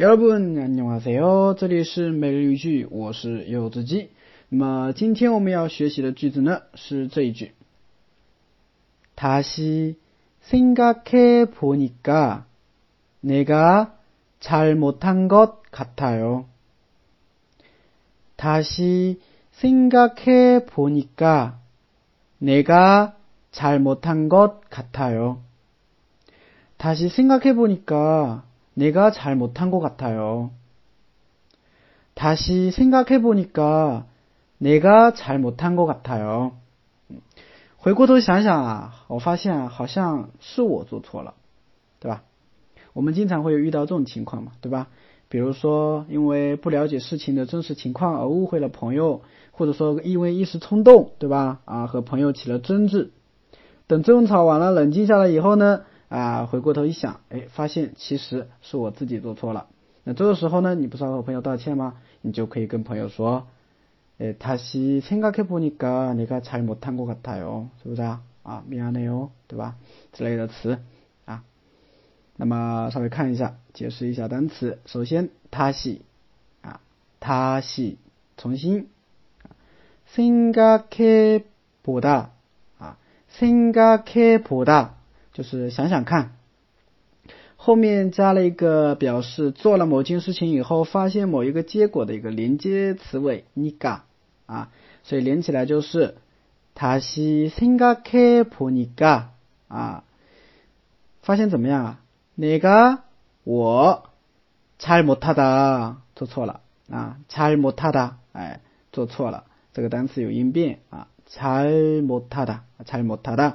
여러분 안녕하세요. 这里是每日语句，我是柚子鸡。那么今天我们要学习的句子呢是这一句。다시생각해보니까내가잘못한것같아요다시생각해보니까내가잘못한것같아요다시생각해보니까 내가 잘못한 것 같아요. 다시 생각해 보니까 내가 잘못한 것 같아요. 回过头想想，好像是我做错了，对吧？我们经常会有遇到这种情况嘛，对吧？比如说，因为不了解事情的真实情况而误会了朋友，或者说因为一时冲动，对吧？啊，和朋友起了争执，等争吵完了，冷静下来以后呢， 啊，回过头一想，哎，发现其实是我自己做错了。那这个时候呢，你不是要和朋友道歉吗？你就可以跟朋友说， 예, 다시 생각해 보니까 내가 잘 못한 것 같아요. 是不是啊? 미안해요. 对吧?之类的词啊。那么稍微看一下，解释一下单词。首先 다시 啊 다시 重新 생각해 보다 啊 생각해 보다 就是想想看。后面加了一个表示做了某件事情以后发现某一个结果的一个连接词尾니가啊，所以连起来就是다시생각해보니까啊，发现怎么样啊？내가我잘못하다做错了啊，잘못하다哎，做错了，这个单词有音变啊，잘못하다잘못하다